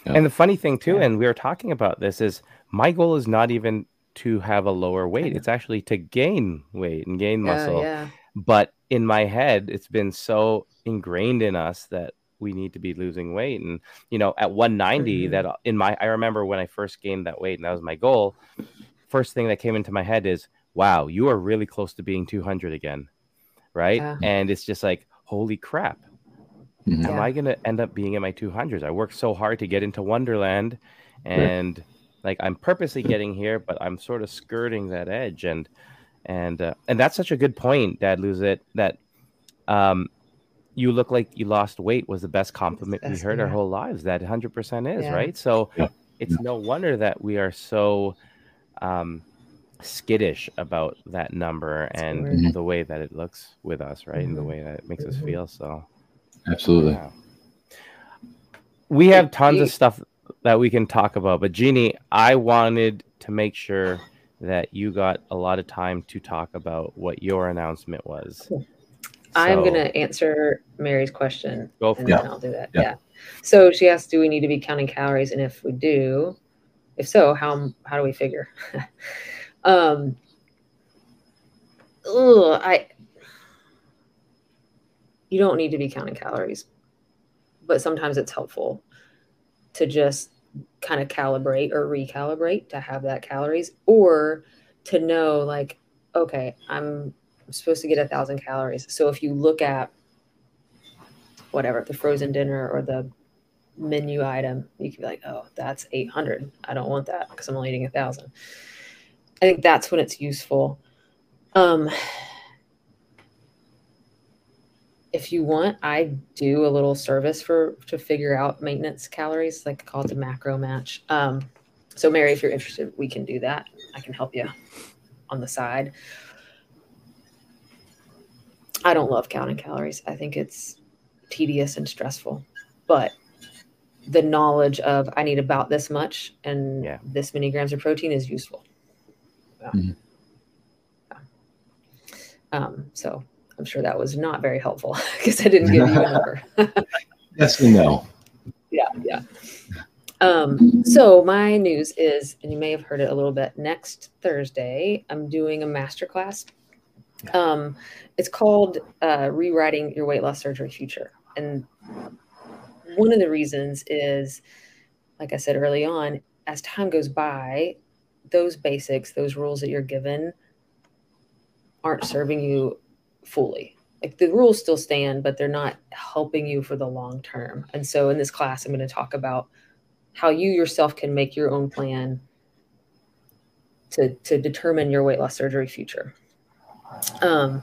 yeah. And the funny thing too, yeah. and we were talking about this, is my goal is not even to have a lower weight. It's actually to gain weight and gain muscle. Yeah, but in my head, it's been so ingrained in us that we need to be losing weight. And you know, at 190, mm-hmm. that in my I remember when I first gained that weight and that was my goal. First thing that came into my head is, wow, you are really close to being 200 again. Right. And it's just like, holy crap Mm-hmm. Am I going to end up being in my 200s? I worked so hard to get into Onederland and right. like I'm purposely getting here, but I'm sort of skirting that edge. And, and, uh, and that's such a good point, Dad Lose It, that, um, you look like you lost weight was the best compliment we heard yeah. our whole lives. That 100% is, yeah. right? So yeah. it's no wonder that we are so, um, skittish about that number and mm-hmm. the way that it looks with us, right? Mm-hmm. And the mm-hmm. way that it makes us mm-hmm. feel. So, Absolutely. Yeah. We have tons of stuff that we can talk about, but Jeannie, I wanted to make sure that you got a lot of time to talk about what your announcement was. Cool. I'm going to answer Mary's question. Go for and then I'll do that. Yeah. yeah. So she asked, do we need to be counting calories? And if we do, if so, how, how do we figure? [LAUGHS] um, ugh, I, you don't need to be counting calories, but sometimes it's helpful to just kind of calibrate or recalibrate to have that calories or to know like, okay, I'm supposed to get a thousand calories. So if you look at whatever the frozen dinner or the menu item, you can be like, oh, that's 800. I don't want that because I'm only eating a thousand. I think that's when it's useful. Um, if you want, I do a little service for to figure out maintenance calories, like called the macro match. Um, so Mary, if you're interested, we can do that. I can help you on the side. I don't love counting calories. I think it's tedious and stressful. But the knowledge of I need about this much and yeah. this many grams of protein is useful. Yeah. Mm-hmm. Um, so I'm sure that was not very helpful [LAUGHS] because I didn't give you a number. [LAUGHS] yes and no. Yeah, yeah. Um, so my news is, and you may have heard it a little bit. Next Thursday, I'm doing a masterclass um, it's called uh, Rewriting Your Weight Loss Surgery Future. And one of the reasons is, like I said early on, as time goes by, those basics, those rules that you're given, aren't serving you fully. Like the rules still stand, but they're not helping you for the long term. And so in this class, I'm going to talk about how you yourself can make your own plan to, to determine your weight loss surgery future. Um,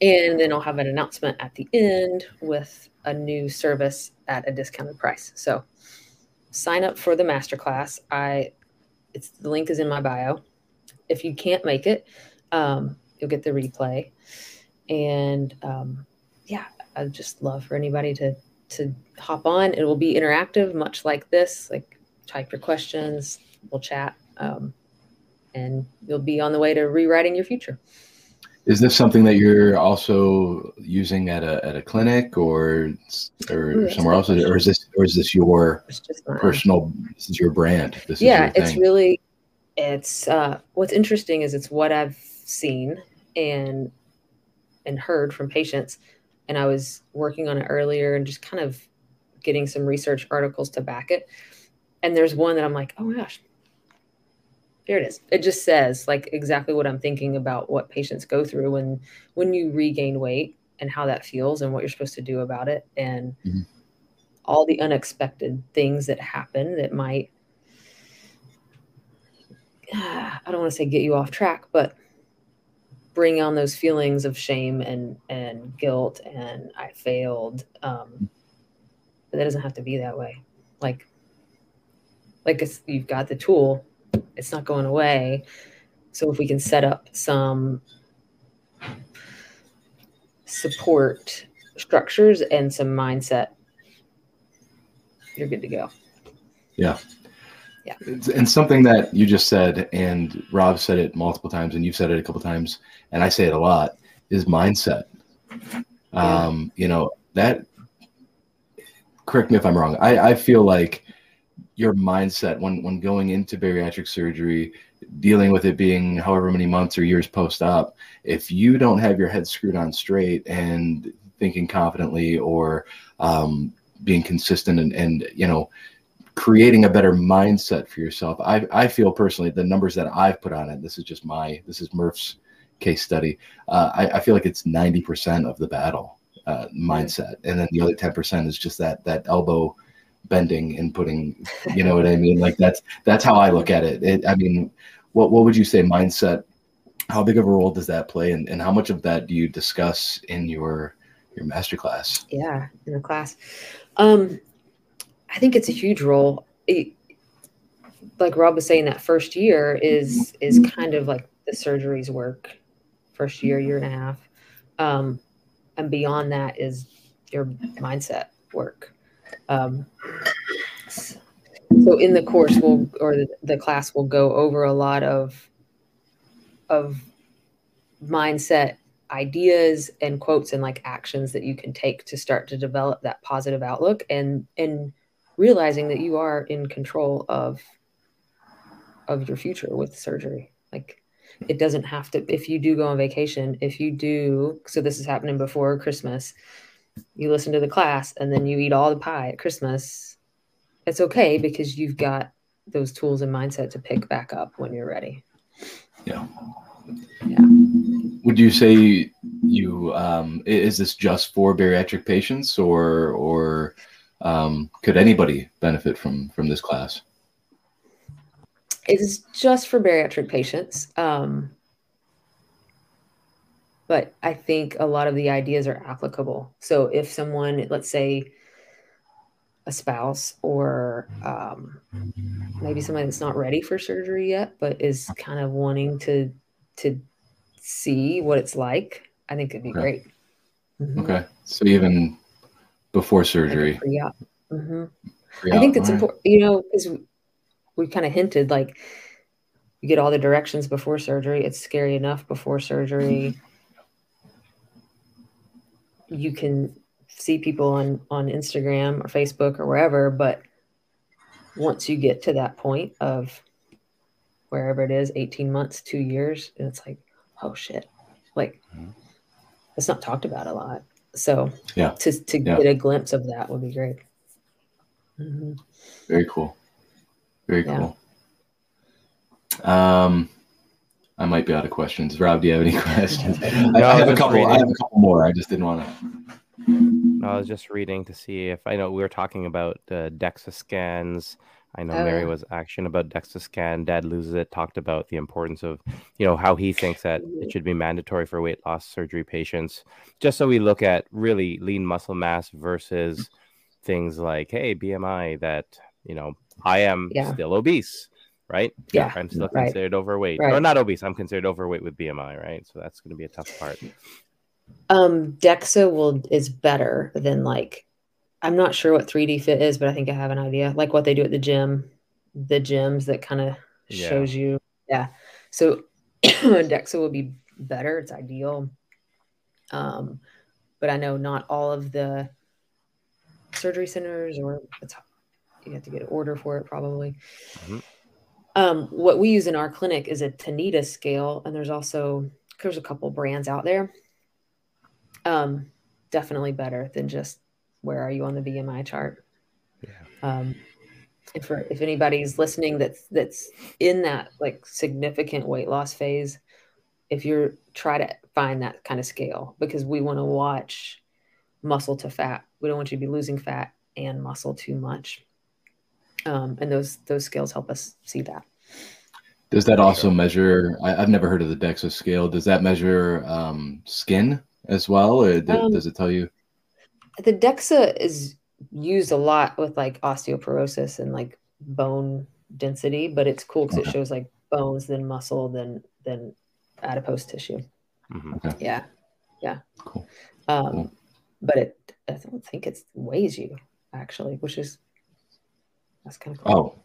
and then I'll have an announcement at the end with a new service at a discounted price. So sign up for the masterclass. I it's the link is in my bio. If you can't make it, um, you'll get the replay. And um, yeah, I'd just love for anybody to to hop on. It will be interactive, much like this. Like type your questions, we'll chat, um, and you'll be on the way to rewriting your future. Is this something that you're also using at a at a clinic or or Ooh, somewhere else, or is this or is this your personal? This is your brand. This yeah, it's really it's uh, what's interesting is it's what I've seen and and heard from patients, and I was working on it earlier and just kind of getting some research articles to back it. And there's one that I'm like, oh my gosh, here it is. It just says like exactly what I'm thinking about what patients go through when when you regain weight and how that feels and what you're supposed to do about it and mm-hmm. all the unexpected things that happen that might [SIGHS] I don't want to say get you off track, but bring on those feelings of shame and and guilt and I failed. Um, but that doesn't have to be that way. Like like you've got the tool it's not going away. So if we can set up some support structures and some mindset, you're good to go. Yeah. Yeah. And something that you just said, and Rob said it multiple times, and you've said it a couple times, and I say it a lot, is mindset. Um, you know, that correct me if I'm wrong. I, I feel like your mindset when when going into bariatric surgery dealing with it being however many months or years post op if you don't have your head screwed on straight and thinking confidently or um, being consistent and, and you know creating a better mindset for yourself. I, I feel personally the numbers that i've put on it this is just my this is murph's case study uh, I, I feel like it's 90% of the battle uh, mindset. And then the other 10% is just that that elbow bending and putting you know what i mean? Like that's that's how i look at it, it i mean what what would you say mindset how big of a role does that play? And, and how much of that do you discuss in your your master class yeah in the class. Um i think it's a huge role. It, like rob was saying that first year is is kind of like the surgeries work first year year and a half. Um and beyond that is your mindset work. Um, so in the course will or the, the class will go over a lot of of mindset ideas and quotes and like actions that you can take to start to develop that positive outlook and and realizing that you are in control of of your future with surgery. Like it doesn't have to if you do go on vacation if you do so this is happening before christmas you listen to the class and then you eat all the pie at christmas it's okay because you've got those tools and mindset to pick back up when you're ready. Yeah. yeah. Would you say you um, is this just for bariatric patients, or or um, could anybody benefit from from this class? It is just for bariatric patients. Um, but I think a lot of the ideas are applicable. So if someone, let's say a spouse or um, maybe somebody that's not ready for surgery yet, but is kind of wanting to to see what it's like, I think it'd be Okay. great. Mhm. Okay, so even before Like surgery, pre-op. Mhm. pre-op, I think it's right. important, you know, because we kind of hinted like you get all the directions before surgery. It's scary enough before surgery. You can see people on on Instagram or Facebook or wherever, but once you get to that point of wherever it is, 18 months, two years, it's like, oh shit. Like Mhm. it's not talked about a lot. So Yeah. to to Yeah. get a glimpse of that would be great. Mhm. Very cool. Very Yeah. cool. Um, I might be out of questions. Rob, do you have any [LAUGHS] questions? I, No, I have a just couple. I have a couple more. I just didn't want to. I was just reading to see if I know we were talking about uh, DEXA scans. I know Oh, Mary yeah. was action about DEXA scan. Dad loses it. Talked about the importance of, you know, how he thinks that it mm-hmm. should be mandatory for weight loss surgery patients. Just so we look at really lean muscle mass versus mm-hmm. things like, hey, BMI. That you know, I am Yeah. still obese, right? Yeah, I'm still mm-hmm. right. considered overweight, or Right. not obese. I'm considered overweight with BMI, right? So that's going to be a tough part. Um, DEXA will is better than like I'm not sure what 3D fit is, but I think I have an idea. Like what they do at the gym, the gyms that kind of Yeah. shows you. Yeah. So [CLEARS THROAT] DEXA will be better. It's ideal. Um, but I know not all of the surgery centers or it's you have to get an order for it probably. Mhm. Um, what we use in our clinic is a Tanita scale, and there's also there's a couple brands out there. Um, definitely better than just where are you on the BMI chart. Yeah. Um, if if anybody's listening that's that's in that like significant weight loss phase, if you're try to find that kind of scale because we want to watch muscle to fat. We don't want you to be losing fat and muscle too much. Um, and those those scales help us see that. Does that also measure? I, I've never heard of the DEXA scale. Does that measure um, skin as well, or d- Um, does it tell you? The DEXA is used a lot with like osteoporosis and like bone density, but it's cool because it shows like bones, then muscle, then then adipose tissue. Mhm. Yeah, yeah. Cool. Um, Cool. But it, I don't think it weighs you actually, which is that's kind of cool Oh,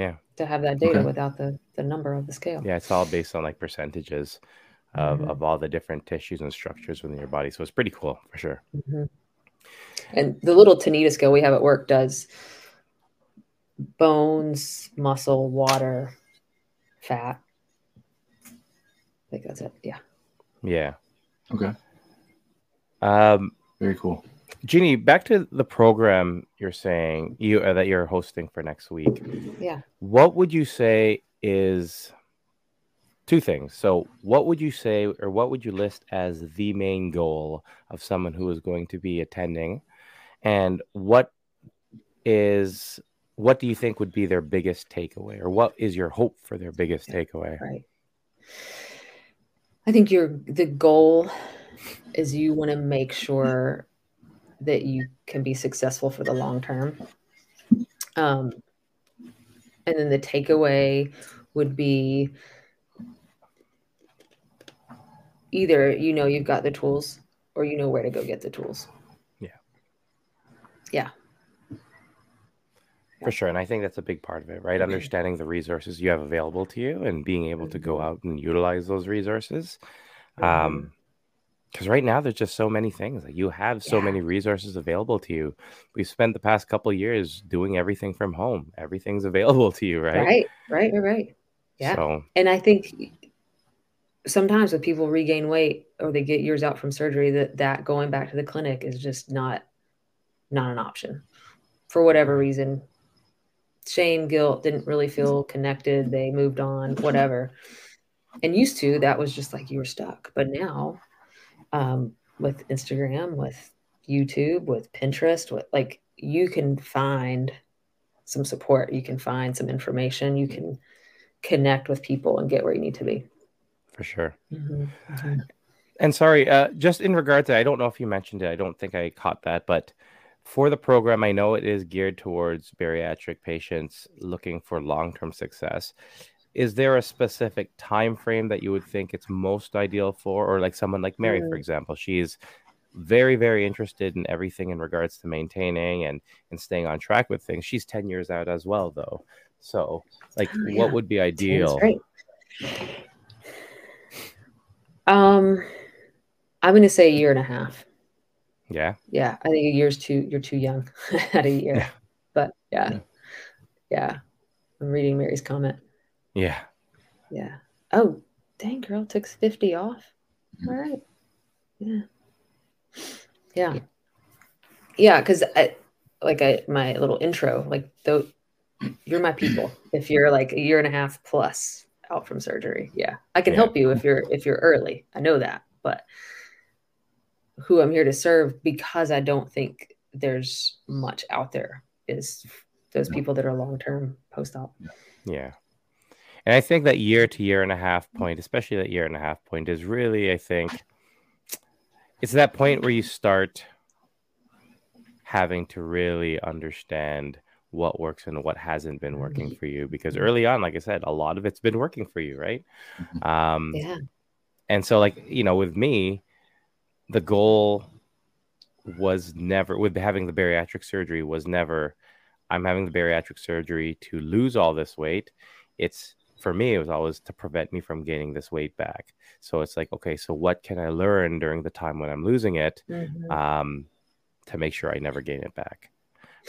Yeah. to have that data okay. without the the number of the scale. Yeah, it's all based on like percentages of, Mhm. of all the different tissues and structures within your body. So it's pretty cool for sure. Mhm. And the little Tanita scale we have at work does bones, muscle, water, fat. I think that's it. Yeah. Yeah. okay. Um, Very cool. Jeannie, back to the program you're saying you uh, that you're hosting for next week. Yeah. What would you say is two things? So, what would you say, or what would you list as the main goal of someone who is going to be attending, and what is what do you think would be their biggest takeaway, or what is your hope for their biggest takeaway? Right. I think your the goal is you want to make sure that you can be successful for the long term. Um, and then the takeaway would be either you know you've got the tools or you know where to go get the tools. Yeah. Yeah. For sure. And I think that's a big part of it, right? Understanding the resources you have available to you and being able to go Mhm. out and utilize those resources. Mhm. Um, because right now there's just so many things. Like you have so Yeah. many resources available to you. We've spent the past couple years doing everything from home. Everything's available to you, right? Right, right, right, right. Yeah. So And I think sometimes when people regain weight or they get years out from surgery, that that going back to the clinic is just not not an option for whatever reason. Shame, guilt, didn't really feel connected. They moved on, whatever. And used to, that was just like you were stuck. But now, um, with Instagram, with YouTube, with Pinterest, with like you can find some support, you can find some information, you can connect with people and get where you need to be. For sure. Mhm, mhm. And sorry, uh, just in regard to, I don't know if you mentioned it. I don't think I caught that, but for the program, I know it is geared towards bariatric patients looking for long-term success. Is there a specific time frame that you would think it's most ideal for, or like someone like Mary, for Mm. example, she's very, very interested in everything in regards to maintaining and and staying on track with things. She's ten years out as well, though. So, like, Oh, yeah. what would be ideal? Um, I'm going to say a year and a half. Yeah. Yeah, I think a year's too. You're too young [LAUGHS] at a year. Yeah. But yeah, Yeah. yeah. I'm reading Mary's comment. Yeah. Yeah. Oh, dang, girl, took 50 off. Mhm. All right. Yeah. Yeah. Yeah, because I like I my little intro, like though you're my people. If you're like a year and a half plus out from surgery, yeah, I can Yeah. help you if you're if you're early. I know that, but who I'm here to serve because I don't think there's much out there is those people that are long term post op. Yeah. And I think that year to year and a half point, especially that year and a half point, is really, I think, it's that point where you start having to really understand what works and what hasn't been working for you. Because early on, like I said, a lot of it's been working for you, right? Mhm. Um, Yeah. and so, like, you know, with me, the goal was never, with having the bariatric surgery, was never, I'm having the bariatric surgery to lose all this weight. It's for me, it was always to prevent me from gaining this weight back. So it's like, okay, so what can I learn during the time when I'm losing it Mhm. um, to make sure I never gain it back?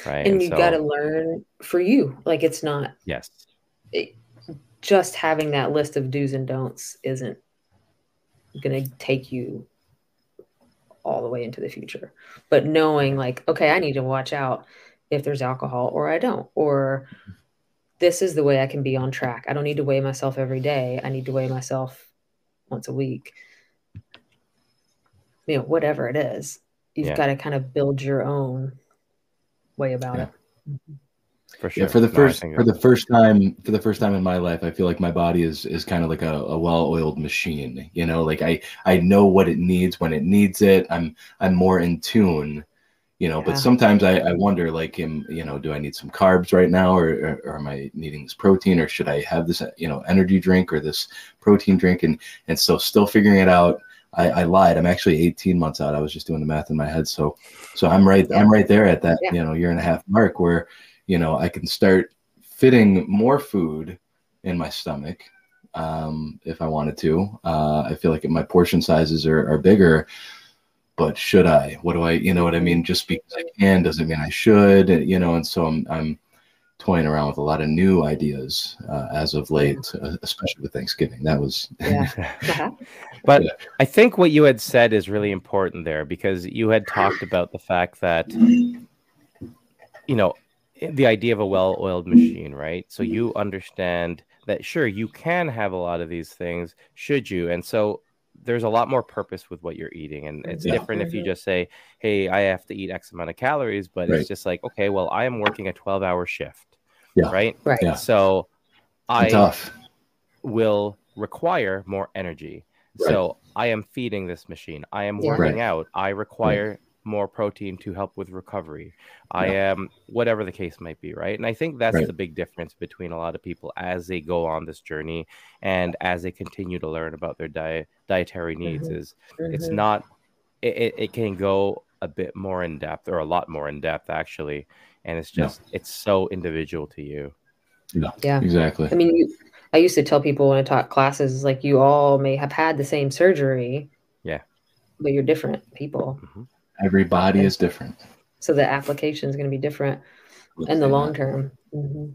Right. and you so, got to learn for you like it's not yes. just having that list of do's and don'ts isn't going to take you all the way into the future but knowing like okay i need to watch out if there's alcohol or i don't or this is the way i can be on track i don't need to weigh myself every day i need to weigh myself once a week you know whatever it is you've Yeah. got to kind of build your own way about Yeah. it For sure. Yeah, for the No, first think for the first time for the first time in my life, I feel like my body is is kind of like a, a well-oiled machine. You know, like I I know what it needs when it needs it. I'm I'm more in tune. You know, Yeah. but sometimes I, I wonder, like, am you know, do I need some carbs right now, or, or, or am I needing this protein, or should I have this you know energy drink or this protein drink, and and so still figuring it out. I, I lied. I'm actually 18 months out. I was just doing the math in my head. So, so I'm right. I'm right there at that Yeah. you know year and a half mark where you know i can start fitting more food in my stomach um, if i wanted to uh, i feel like my portion sizes are, are bigger but should i what do i you know what i mean just because i can doesn't mean i should you know and so i'm i'm toying around with a lot of new ideas uh, as of late uh, especially with thanksgiving that was yeah [LAUGHS] Uh-huh. But Yeah. I think what you had said is really important there because you had talked about the fact that, you know, the idea of a well oiled machine, right? So you understand that, sure, you can have a lot of these things, should you? And so there's a lot more purpose with what you're eating. And it's Yeah. different if you Mhm. just say, hey, I have to eat X amount of calories, but Right. it's just like, okay, well, I am working a 12 hour shift, Yeah. right? right Yeah. So I tough will require more energy. Right. So I am feeding this machine. I am working Right. out. I require more protein to help with recovery. I am whatever the case might be, right? And I think that's Right. the big difference between a lot of people as they go on this journey and as they continue to learn about their diet dietary needs Mhm. is it's Mhm. not it, it, it can go a bit more in depth or a lot more in depth actually and it's just yeah. it's so individual to you yeah yeah exactly i mean you, i used to tell people when i taught classes like you all may have had the same surgery yeah but you're different people mm-hmm. Every body is different so the application is going to be different Let's in the long that. term mm-hmm.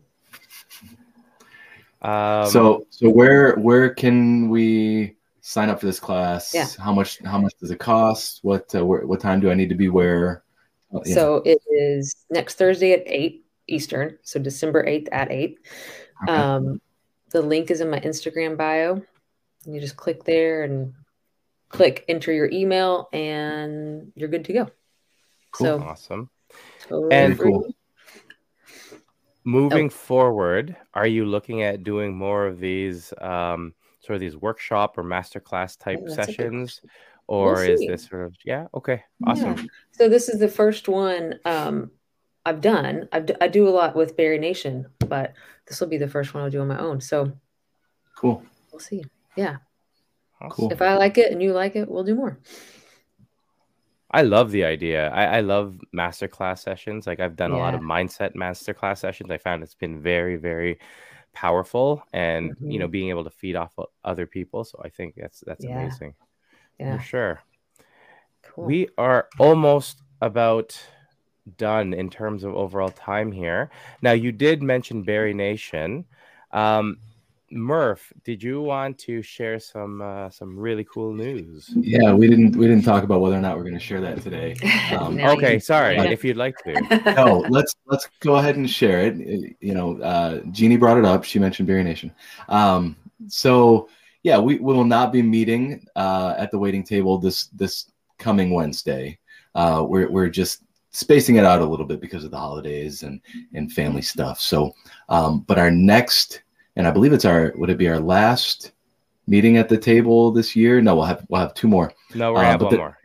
um, so so where where can we sign up for this class yeah. how much how much does it cost what uh, where, what time do i need to be where oh, yeah. so it is next thursday at 8 eastern so december 8th at 8 okay. um, the link is in my instagram bio you just click there and click enter your email and you're good to go cool. so awesome totally and cool. moving oh. forward are you looking at doing more of these um, sort of these workshop or masterclass type oh, sessions or we'll is this sort of yeah okay awesome yeah. so this is the first one um, i've done I've, i do a lot with berry nation but this will be the first one i'll do on my own so cool we'll see yeah awesome. Cool if i like it and you like it we'll do more I love the idea. I, I love masterclass sessions. Like I've done yeah. a lot of mindset masterclass sessions. I found it's been very, very powerful and mm-hmm. you know being able to feed off other people so i think that's that's yeah. amazing yeah for sure cool. we are almost about done in terms of overall time here now you did mention berry nation um Murph, did you want to share some uh, some really cool news? Yeah, we didn't we didn't talk about whether or not we're going to share that today. [LAUGHS] Um, okay, sorry. Yeah. If you'd like to. [LAUGHS] no, let's let's go ahead and share it. You know, uh, Jeannie brought it up. She mentioned Berry Nation. Um, so yeah, we, we will not be meeting uh, at the weighting table this this coming Wednesday. Uh, we're we're just spacing it out a little bit because of the holidays and and family stuff. So, um, but our next and I believe it's our would it be our last meeting at the table this year? No, we'll have we'll have two more. No, we're uh, have one the, more.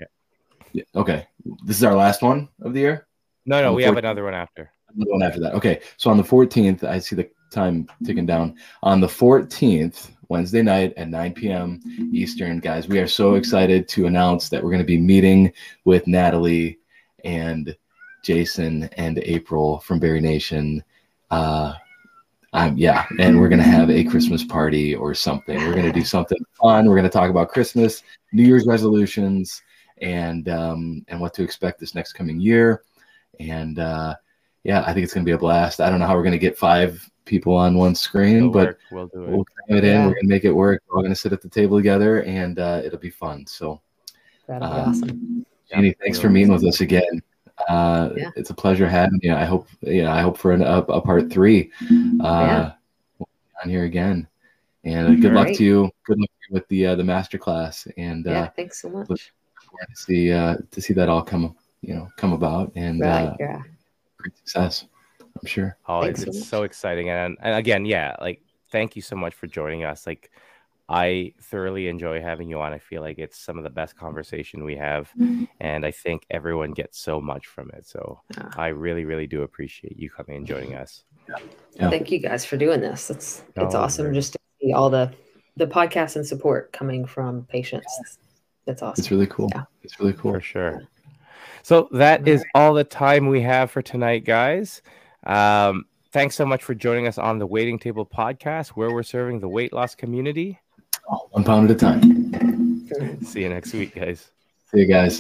Yeah. Okay, this is our last one of the year. No, no, we 14th? have another one after. Another one after that. Okay, so on the 14th, I see the time ticking down. On the 14th, Wednesday night at 9 p.m. Eastern, guys, we are so excited to announce that we're going to be meeting with Natalie and Jason and April from Berry Nation. Uh, um, yeah, and we're gonna have a Christmas party or something. We're gonna do [LAUGHS] something fun. We're gonna talk about Christmas, New Year's resolutions, and um, and what to expect this next coming year. And uh, yeah, I think it's gonna be a blast. I don't know how we're gonna get five people on one screen, it'll but we'll do it. We'll it in. Yeah. We're gonna make it work. We're all gonna sit at the table together, and uh, it'll be fun. So, that'll be uh, awesome. Jenny, thanks for meeting with us again. Uh, yeah. It's a pleasure having you. I hope, yeah, I hope for an, a, a part three uh, yeah. on here again. And uh, good All luck right. to you. Good luck with the uh, the master class. And yeah, uh, thanks so much. To see uh, to see that all come you know come about and right, uh, yeah. great success. I'm sure. Oh, it's, so, it's so exciting. And and again, yeah, like thank you so much for joining us. Like I thoroughly enjoy having you on. I feel like it's some of the best conversation we have, mm-hmm. and I think everyone gets so much from it. So yeah. I really, really do appreciate you coming and joining us. Yeah. yeah. Thank you guys for doing this. It's it's oh, awesome just to see all the the podcast and support coming from patients. That's awesome. It's really cool. Yeah. It's really cool for sure. So that is all the time we have for tonight, guys. Um, thanks so much for joining us on the Weighting Table podcast, where we're serving the weight loss community Oh, one pound at a time. [LAUGHS] See you next week, guys. See you guys.